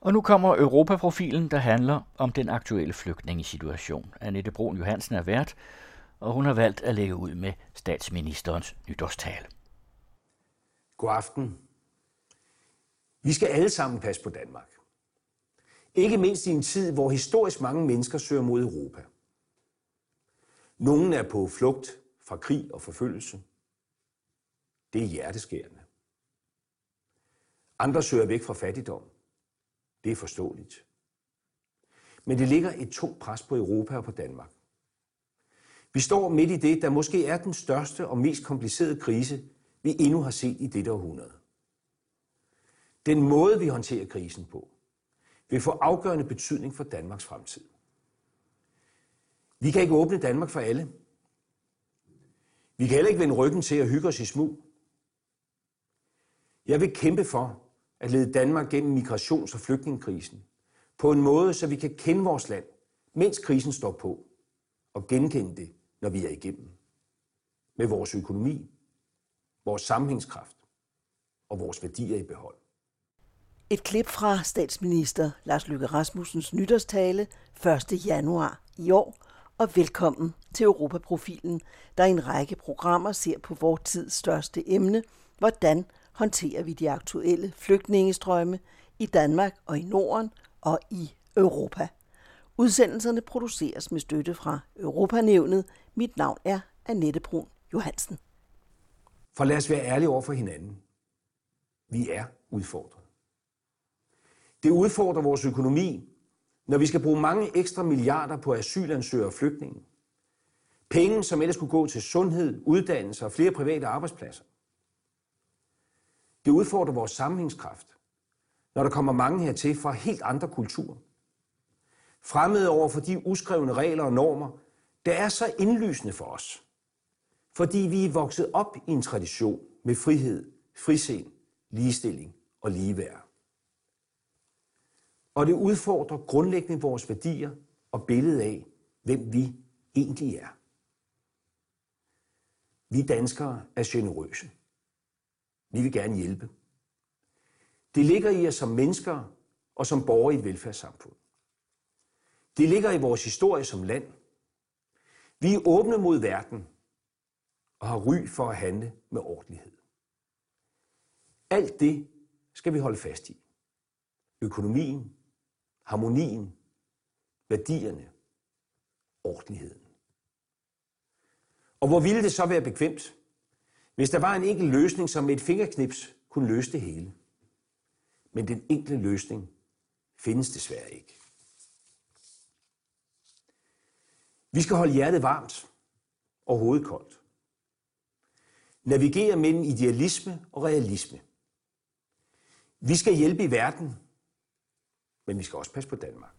Og nu kommer Europaprofilen, der handler om den aktuelle flygtningesituation. Annette Brun Johansen er vært, og hun har valgt at lægge ud med statsministerens nytårstale. God aften. Vi skal alle sammen passe på Danmark. Ikke mindst i en tid, hvor historisk mange mennesker søger mod Europa. Nogle er på flugt fra krig og forfølgelse. Det er hjerteskærende. Andre søger væk fra fattigdom. Det er forståeligt. Men det ligger et tungt pres på Europa og på Danmark. Vi står midt i det, der måske er den største og mest komplicerede krise, vi endnu har set i dette århundrede. Den måde, vi håndterer krisen på, vil få afgørende betydning for Danmarks fremtid. Vi kan ikke åbne Danmark for alle. Vi kan heller ikke vende ryggen til at hygge os i smug. Jeg vil kæmpe for at lede Danmark gennem migrations- og flygtningekrisen på en måde, så vi kan kende vores land, mens krisen står på, og genkende det, når vi er igennem. Med vores økonomi, vores sammenhængskraft og vores værdier i behold. Et klip fra statsminister Lars Løkke Rasmussens nytårstale 1. januar i år, og velkommen til Europaprofilen, der i en række programmer ser på vores tids største emne, hvordan håndterer vi de aktuelle flygtningestrømme i Danmark og i Norden og i Europa. Udsendelserne produceres med støtte fra Europanævnet. Mit navn er Annette Brun Johansen. For lad os være ærlige over for hinanden. Vi er udfordret. Det udfordrer vores økonomi, når vi skal bruge mange ekstra milliarder på asylansøgere og flygtninge. Penge, som ellers skulle gå til sundhed, uddannelse og flere private arbejdspladser. Det udfordrer vores sammenhængskraft, når der kommer mange hertil fra helt andre kulturer. Fremmede over for de uskrevne regler og normer, der er så indlysende for os. Fordi vi er vokset op i en tradition med frihed, frisind, ligestilling og ligeværd. Og det udfordrer grundlæggende vores værdier og billedet af, hvem vi egentlig er. Vi danskere er generøse. Vi vil gerne hjælpe. Det ligger i os som mennesker og som borgere i et velfærdssamfund. Det ligger i vores historie som land. Vi er åbne mod verden og har ry for at handle med ordentlighed. Alt det skal vi holde fast i. Økonomien, harmonien, værdierne, ordentligheden. Og hvor ville det så være bekvemt, hvis der var en enkelt løsning, som med et fingerknips kunne løse det hele. Men den enkle løsning findes desværre ikke. Vi skal holde hjertet varmt og hovedet koldt. Navigere mellem idealisme og realisme. Vi skal hjælpe i verden, men vi skal også passe på Danmark.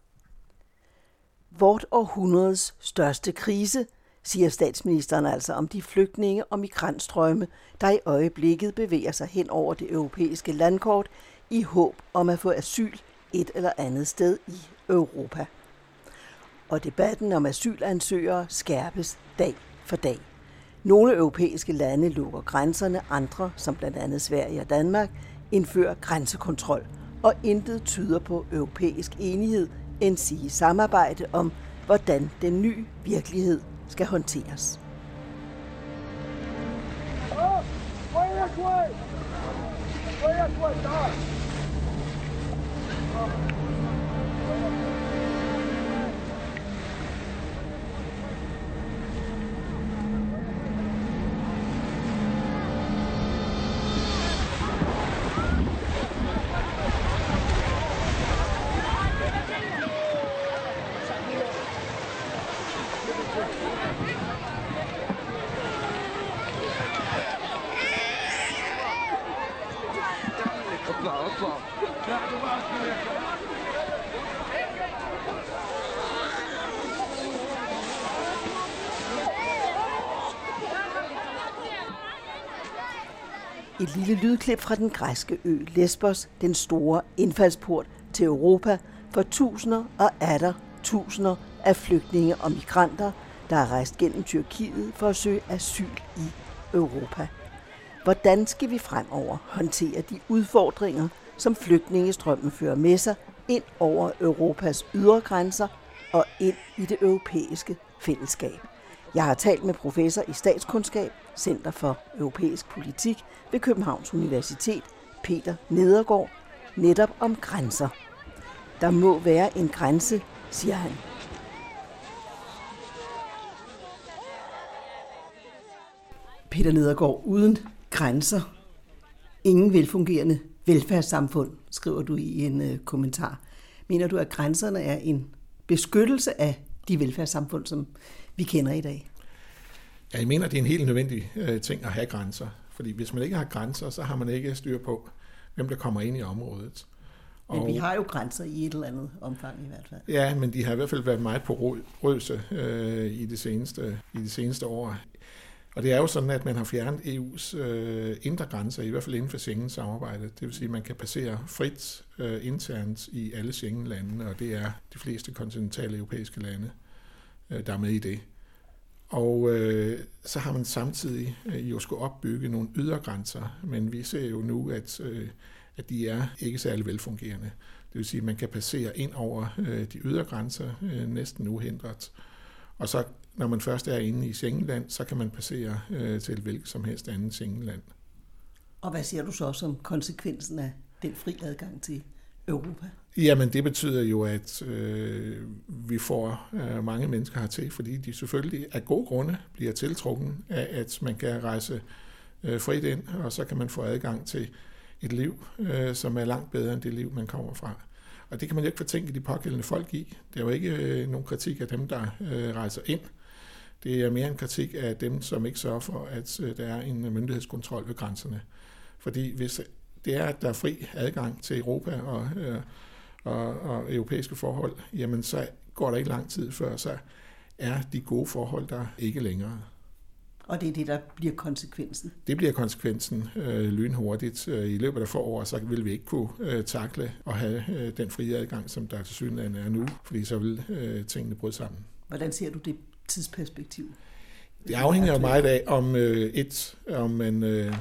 Vort århundredes største krise – siger statsministeren altså om de flygtninge og migrantstrømme, der i øjeblikket bevæger sig hen over det europæiske landkort i håb om at få asyl et eller andet sted i Europa. Og debatten om asylansøgere skærpes dag for dag. Nogle europæiske lande lukker grænserne, andre, som blandt andet Sverige og Danmark, indfører grænsekontrol, og intet tyder på europæisk enighed end sige samarbejde om, hvordan den nye virkelighed skal håndteres. Oh, Et lille lydklip fra den græske ø Lesbos, den store indfaldsport til Europa for tusinder og atter tusinder af flygtninge og migranter, der er rejst gennem Tyrkiet for at søge asyl i Europa. Hvordan skal vi fremover håndtere de udfordringer, som flygtningestrømmen fører med sig ind over Europas ydre grænser og ind i det europæiske fællesskab. Jeg har talt med professor i statskundskab, Center for Europæisk Politik ved Københavns Universitet, Peter Nedergaard, netop om grænser. Der må være en grænse, siger han. Peter Nedergaard, uden grænser, ingen velfungerende velfærdssamfund, skriver du i en øh, kommentar. Mener du, at grænserne er en beskyttelse af de velfærdssamfund, som vi kender i dag? Ja, jeg mener, det er en helt nødvendig øh, ting at have grænser. Fordi hvis man ikke har grænser, så har man ikke styr på, hvem der kommer ind i området. Men vi har jo grænser i et eller andet omfang i hvert fald. Ja, men de har i hvert fald været meget porøse øh, i, det seneste, i de seneste år. Og det er jo sådan, at man har fjernet EU's øh, indre grænser, i hvert fald inden for Schengen-samarbejdet. Det vil sige, at man kan passere frit øh, internt i alle Schengen-landene, og det er de fleste kontinentale europæiske lande, øh, der er med i det. Og øh, så har man samtidig øh, jo skulle opbygge nogle ydergrænser, men vi ser jo nu, at, øh, at de er ikke særlig velfungerende. Det vil sige, at man kan passere ind over øh, de ydergrænser øh, næsten uhindret. Og så når man først er inde i Schengenland, så kan man passere øh, til hvilket som helst andet Schengenland. Og hvad siger du så som konsekvensen af den fri adgang til Europa? Jamen det betyder jo, at øh, vi får øh, mange mennesker hertil, fordi de selvfølgelig af gode grunde bliver tiltrukken af, at man kan rejse øh, frit ind, og så kan man få adgang til et liv, øh, som er langt bedre end det liv, man kommer fra. Og det kan man jo ikke fortænke de pågældende folk i. Det er jo ikke øh, nogen kritik af dem, der øh, rejser ind. Det er mere en kritik af dem, som ikke sørger for, at øh, der er en myndighedskontrol ved grænserne. Fordi hvis det er, at der er fri adgang til Europa og, øh, og, og europæiske forhold, jamen så går der ikke lang tid før, så er de gode forhold der ikke længere. Og det er det, der bliver konsekvensen? Det bliver konsekvensen øh, lynhurtigt. Øh, I løbet af få år, så vil vi ikke kunne øh, takle og have øh, den frie adgang, som der til synligheden er nu, fordi så vil øh, tingene bryde sammen. Hvordan ser du det tidsperspektiv? Det afhænger jo meget af, om øh, et, om man øh,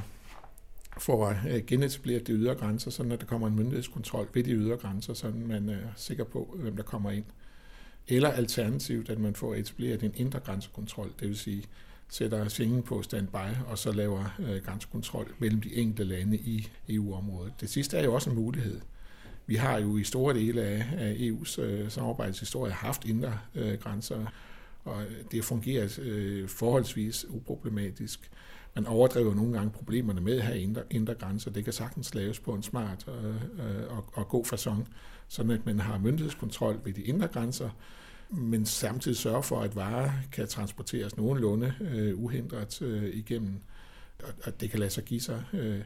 får øh, genetableret de ydre grænser, så når der kommer en myndighedskontrol ved de ydre grænser, så man er sikker på, hvem der kommer ind. Eller alternativt, at man får etableret en indre grænsekontrol, det vil sige, sætter Schengen på standby, og så laver øh, grænsekontrol mellem de enkelte lande i EU-området. Det sidste er jo også en mulighed. Vi har jo i store dele af, af EU's øh, samarbejdshistorie haft indre øh, grænser, og øh, det fungerer øh, forholdsvis uproblematisk. Man overdriver nogle gange problemerne med at have indre, indre grænser. Det kan sagtens laves på en smart øh, øh og, og god façon, sådan at man har myndighedskontrol ved de indre grænser, men samtidig sørger for, at varer kan transporteres nogenlunde øh, uhindret øh, igennem, og, og det kan lade sig give sig. Øh,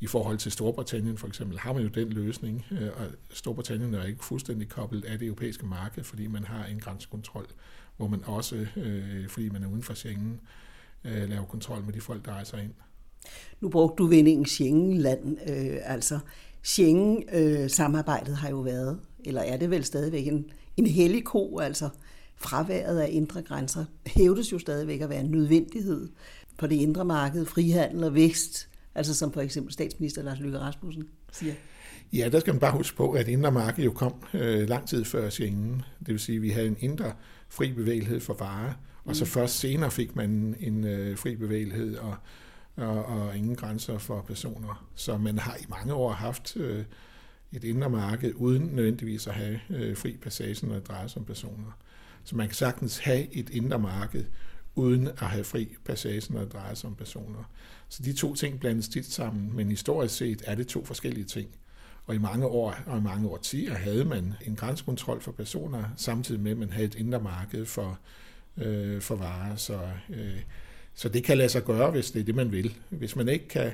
i forhold til Storbritannien for eksempel har man jo den løsning, øh, og Storbritannien er ikke fuldstændig koblet af det europæiske marked, fordi man har en grænsekontrol, hvor man også, øh, fordi man er uden for Schengen, øh, laver kontrol med de folk, der rejser ind. Nu brugte du vendingen Schengen-land, øh, altså Schengen-samarbejdet øh, har jo været, eller er det vel stadigvæk en, en hellig ko, altså fraværet af indre grænser, hævdes jo stadigvæk at være en nødvendighed på det indre marked, frihandel og vækst, altså som for eksempel statsminister Lars Løkke Rasmussen siger. Ja, der skal man bare huske på, at indre marked jo kom øh, lang tid før Schengen. Det vil sige, at vi havde en indre fri bevægelighed for varer, mm. og så mm. først senere fik man en øh, fri bevægelighed og, og, og ingen grænser for personer. Så man har i mange år haft øh, et indre marked, uden nødvendigvis at have øh, fri passage, når det drejer sig om personer. Så man kan sagtens have et indre marked, uden at have fri passage, når det drejer sig om personer. Så de to ting blandes tit sammen, men historisk set er det to forskellige ting. Og i mange år og i mange årtier havde man en grænsekontrol for personer, samtidig med, at man havde et indre marked for, øh, for varer. Så, øh, så det kan lade sig gøre, hvis det er det, man vil. Hvis man ikke kan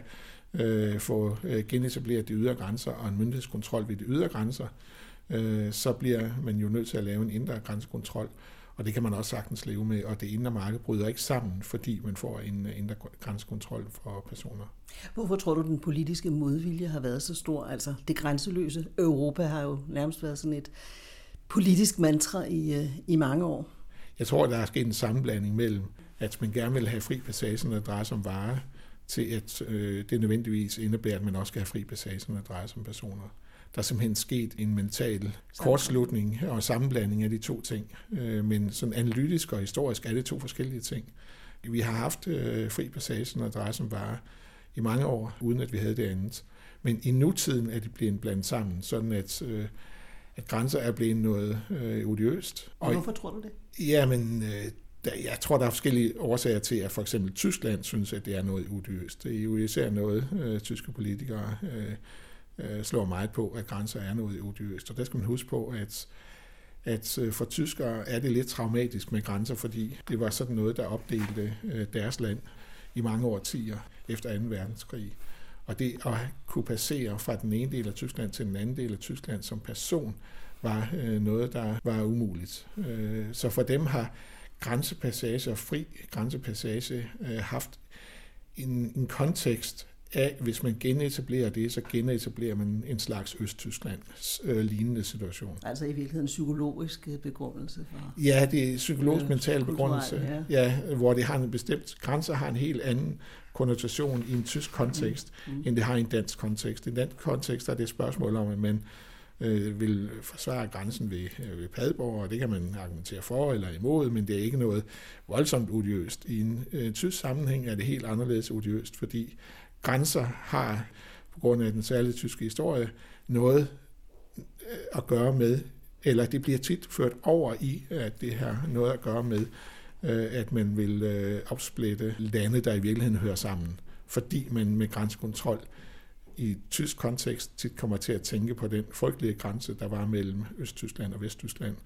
øh, få øh, genetableret de ydre grænser og en myndighedskontrol ved de ydre grænser, øh, så bliver man jo nødt til at lave en indre grænsekontrol. Og det kan man også sagtens leve med, og det indre marked bryder ikke sammen, fordi man får en indre grænsekontrol for personer. Hvorfor tror du, den politiske modvilje har været så stor? Altså det grænseløse Europa har jo nærmest været sådan et politisk mantra i, øh, i mange år. Jeg tror, der er sket en sammenblanding mellem, at man gerne vil have fri passage, når det drejer sig om varer, til at øh, det nødvendigvis indebærer, at man også skal have fri passage, når det drejer sig om personer. Der er simpelthen sket en mental kortslutning og sammenblanding af de to ting. Øh, men sådan analytisk og historisk er det to forskellige ting. Vi har haft øh, fri passage, når det drejer sig om varer, i mange år, uden at vi havde det andet. Men i nutiden er de blevet blandet sammen, sådan at, øh, at grænser er blevet noget øh, odiøst. Og, og hvorfor tror du det? Jamen, øh, der, jeg tror, der er forskellige årsager til, at for eksempel Tyskland synes, at det er noget odiøst. Det er jo især noget, øh, tyske politikere øh, øh, slår meget på, at grænser er noget odiøst. Og der skal man huske på, at at øh, for tyskere er det lidt traumatisk med grænser, fordi det var sådan noget, der opdelte øh, deres land i mange årtier efter 2. verdenskrig. Og det at kunne passere fra den ene del af Tyskland til den anden del af Tyskland som person, var øh, noget, der var umuligt. Så for dem har grænsepassage og fri grænsepassage haft en, en kontekst, af, hvis man genetablerer det, så genetablerer man en slags Østtysklands øh, lignende situation. Altså i virkeligheden psykologisk øh, begrundelse for... Ja, det er psykologisk øh, mental begrundelse, ja. ja. hvor det har en bestemt grænse, har en helt anden konnotation i en tysk kontekst, mm. Mm. end det har i en dansk kontekst. I en dansk kontekst er det et spørgsmål om, at man øh, vil forsvare grænsen ved, øh, ved Padborg, og det kan man argumentere for eller imod, men det er ikke noget voldsomt odiøst. I en øh, tysk sammenhæng er det helt anderledes odiøst, fordi grænser har, på grund af den særlige tyske historie, noget øh, at gøre med, eller det bliver tit ført over i, at det har noget at gøre med, øh, at man vil øh, opsplitte lande, der i virkeligheden hører sammen, fordi man med grænsekontrol i tysk kontekst tit kommer til at tænke på den frygtelige grænse, der var mellem Østtyskland og Vesttyskland,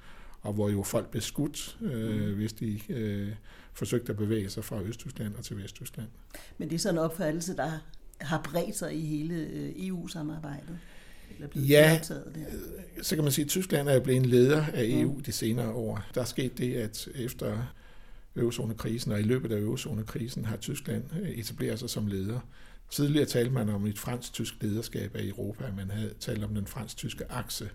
og hvor jo folk blev skudt, øh, mm. hvis de øh, forsøgte at bevæge sig fra Østtyskland og til Vesttyskland. Men det er sådan en opfattelse, der har bredt sig i hele øh, EU-samarbejdet? ja, der? så kan man sige, at Tyskland er blevet en leder af EU de senere år. Der er sket det, at efter eurozonekrisen og i løbet af eurozonekrisen har Tyskland øh, etableret sig som leder. Tidligere talte man om et fransk-tysk lederskab af Europa, man havde talt om den fransk-tyske akse.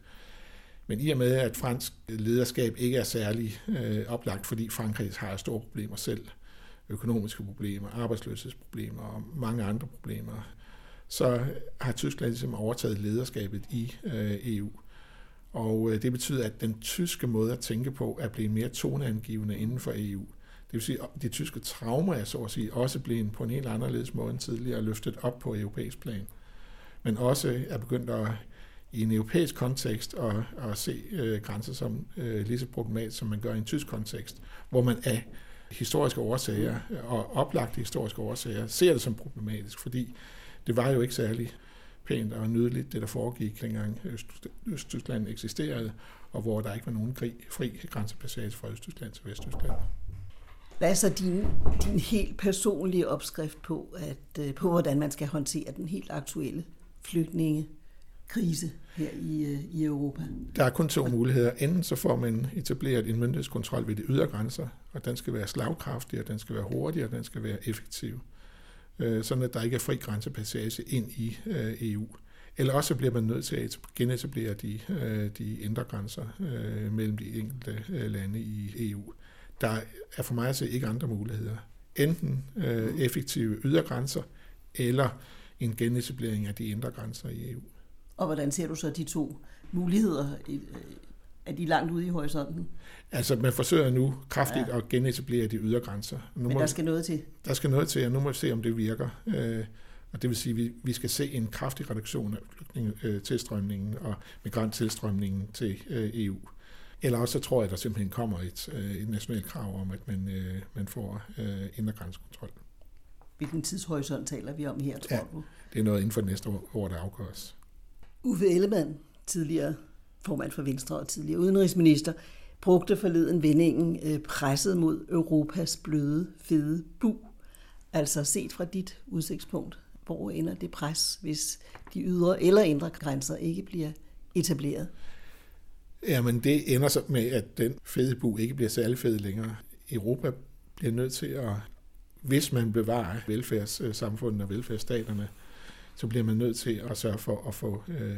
Men i og med, at fransk lederskab ikke er særlig øh, oplagt, fordi Frankrig har store problemer selv, økonomiske problemer, arbejdsløshedsproblemer og mange andre problemer, så har Tyskland ligesom overtaget lederskabet i øh, EU. Og øh, det betyder, at den tyske måde at tænke på er blevet mere toneangivende inden for EU. Det vil sige, at de tyske traumer er så at sige også blevet på en helt anderledes måde end tidligere løftet op på europæisk plan. Men også er begyndt at i en europæisk kontekst og, og se øh, grænser som øh, lige så problematisk, som man gør i en tysk kontekst, hvor man af historiske årsager øh, og oplagte historiske årsager ser det som problematisk, fordi det var jo ikke særlig pænt og nydeligt, det der foregik, dengang øh, Østtyskland eksisterede, og hvor der ikke var nogen krig, fri grænsepassage fra Østtyskland til Vesttyskland. Hvad er så din, din helt personlige opskrift på, at, øh, på, hvordan man skal håndtere den helt aktuelle flygtninge krise her i, øh, i Europa? Der er kun to muligheder. Enten så får man etableret en myndighedskontrol ved de ydre grænser, og den skal være slagkraftig, og den skal være hurtig, og den skal være effektiv. Øh, sådan at der ikke er fri grænsepassage ind i øh, EU. Eller også bliver man nødt til at genetablere de, øh, de indre grænser øh, mellem de enkelte øh, lande i EU. Der er for mig at se ikke andre muligheder. Enten effektive ydre grænser, eller en genetablering af de indre grænser i EU. Og hvordan ser du så de to muligheder? Er de langt ude i horisonten? Altså, man forsøger nu kraftigt ja. at genetablere de ydre grænser. Nu Men må, der skal noget til? Der skal noget til, og nu må vi se, om det virker. Øh, og det vil sige, at vi, vi skal se en kraftig reduktion af flygtningetilstrømningen og migranttilstrømningen til øh, EU. Eller også så tror jeg, at der simpelthen kommer et, øh, et nationalt krav om, at man, man får indre grænsekontrol. Hvilken tidshorisont taler vi om her, tror ja, du? det er noget inden for næste år, der afgøres. Uffe Ellemann, tidligere formand for Venstre og tidligere udenrigsminister, brugte forleden vendingen øh, presset mod Europas bløde, fede bu. Altså set fra dit udsigtspunkt, hvor ender det pres, hvis de ydre eller indre grænser ikke bliver etableret? Jamen det ender så med, at den fede bu ikke bliver særlig fed længere. Europa bliver nødt til at, hvis man bevarer velfærdssamfundet og velfærdsstaterne, så bliver man nødt til at sørge for at få øh,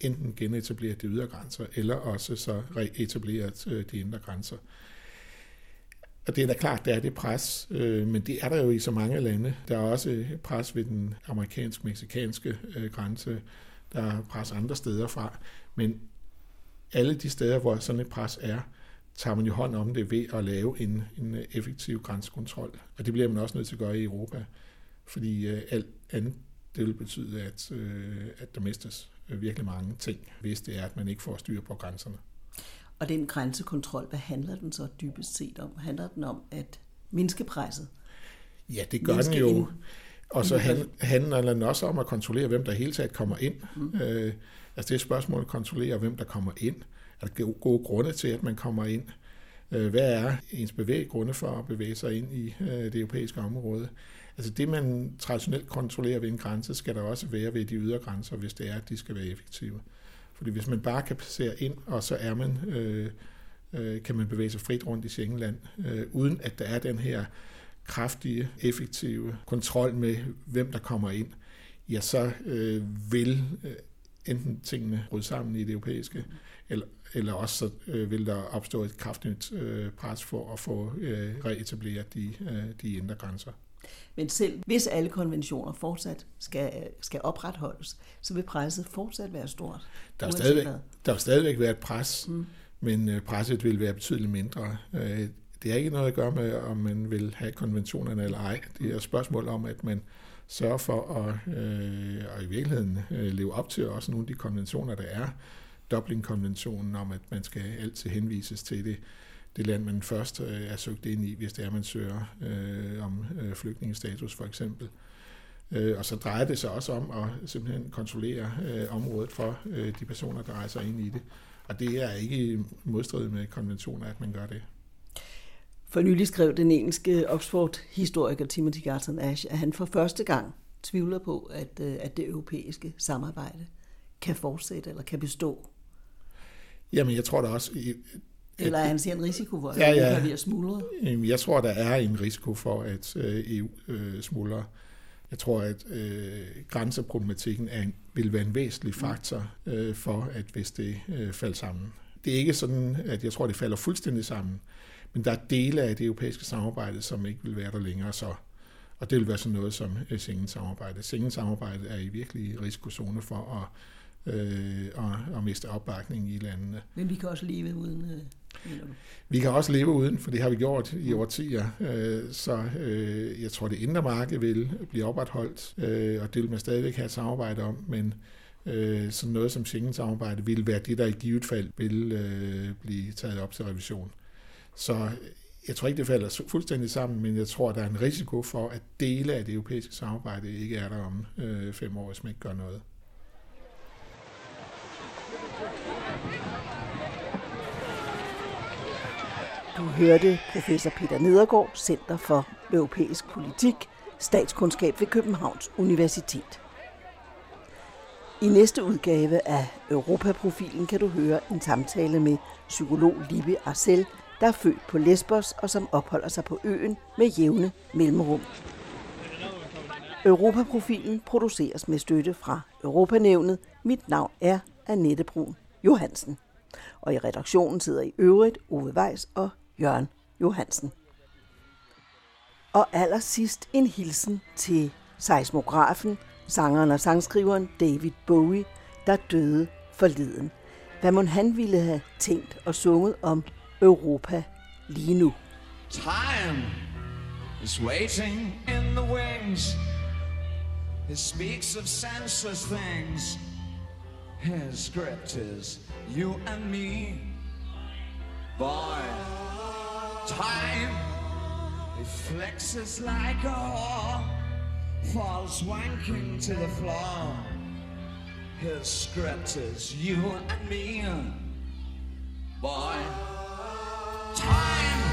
enten genetableret de ydre grænser, eller også så reetableret øh, de indre grænser. Og det er da klart, der er det pres, øh, men det er der jo i så mange lande. Der er også pres ved den amerikansk-meksikanske øh, grænse, der er pres andre steder fra. Men alle de steder, hvor sådan et pres er, tager man jo hånd om det ved at lave en, en effektiv grænsekontrol. Og det bliver man også nødt til at gøre i Europa, fordi øh, alt andet det vil betyde, at, øh, at der mistes virkelig mange ting, hvis det er, at man ikke får styr på grænserne. Og den grænsekontrol, hvad handler den så dybest set om? Handler den om at mindske presset? Ja, det gør den jo. Ind. Og så handler den også om at kontrollere, hvem der hele taget kommer ind. Mm. Øh, altså det er et spørgsmål at kontrollere, hvem der kommer ind. Er der gode grunde til, at man kommer ind? Øh, hvad er ens bevæggrunde for at bevæge sig ind i øh, det europæiske område? Altså det, man traditionelt kontrollerer ved en grænse, skal der også være ved de ydre grænser, hvis det er, at de skal være effektive. Fordi hvis man bare kan passere ind, og så er man, øh, øh, kan man bevæge sig frit rundt i Schengenland, øh, uden at der er den her kraftige, effektive kontrol med, hvem der kommer ind, ja, så øh, vil øh, enten tingene bryde sammen i det europæiske, eller, eller også så øh, vil der opstå et kraftigt øh, pres for at få øh, reetableret de, øh, de indre grænser. Men selv hvis alle konventioner fortsat skal, skal opretholdes, så vil presset fortsat være stort. Der vil stadigvæk, der vil stadigvæk være et pres, mm. men øh, presset vil være betydeligt mindre. Øh, det har ikke noget at gøre med, om man vil have konventionerne eller ej. Det er et spørgsmål om, at man sørger for at øh, og i virkeligheden øh, leve op til også nogle af de konventioner, der er. Dublin-konventionen om, at man skal altid henvises til det det land, man først øh, er søgt ind i, hvis det er, man søger øh, om øh, flygtningestatus for eksempel. Øh, og så drejer det sig også om at simpelthen kontrollere øh, området for øh, de personer, der rejser ind i det. Og det er ikke modstrid med konventioner, at man gør det. For nylig skrev den engelske Oxford-historiker Timothy Garton Ash, at han for første gang tvivler på, at, øh, at det europæiske samarbejde kan fortsætte eller kan bestå. Jamen, jeg tror da også, eller er han siger en risiko for, at ja, ja. bliver smuldret? Jeg tror, der er en risiko for, at øh, EU øh, smuldrer. Jeg tror, at øh, grænseproblematikken er en, vil være en væsentlig faktor øh, for, at hvis det øh, falder sammen. Det er ikke sådan, at jeg tror, det falder fuldstændig sammen, men der er dele af det europæiske samarbejde, som ikke vil være der længere så. Og det vil være sådan noget som Schengen-samarbejde. Schengen-samarbejde er i virkelig risikozone for at øh, og, og miste opbakning i landene. Men vi kan også leve uden... Øh, vi kan også leve uden, for det har vi gjort i årtier. Øh, så øh, jeg tror, det indre marked vil blive opretholdt, øh, og det vil man stadigvæk have et samarbejde om, men sådan noget som Schengen-samarbejde vil være det, der i givet fald vil blive taget op til revision. Så jeg tror ikke, det falder fuldstændig sammen, men jeg tror, der er en risiko for, at dele af det europæiske samarbejde ikke er der om fem år, hvis man ikke gør noget. Du hørte professor Peter Nedergaard, Center for Europæisk Politik, Statskundskab ved Københavns Universitet. I næste udgave af Europaprofilen kan du høre en samtale med psykolog Libby Arcel, der er født på Lesbos og som opholder sig på øen med jævne mellemrum. Europaprofilen produceres med støtte fra Europanævnet. Mit navn er Annette Brun Johansen. Og i redaktionen sidder i øvrigt Ove Weiss og Jørgen Johansen. Og allersidst en hilsen til seismografen, sangeren og sangskriveren David Bowie, der døde forleden. Hvad må han ville have tænkt og sunget om Europa lige nu? Time is waiting in the wings. It speaks of senseless things. His script is you and me. Boy. Time it flexes like a whore, falls wanking to the floor. His script is you and me, boy. Time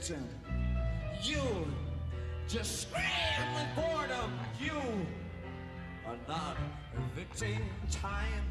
victim. You just scream with boredom. You are not a victim. Time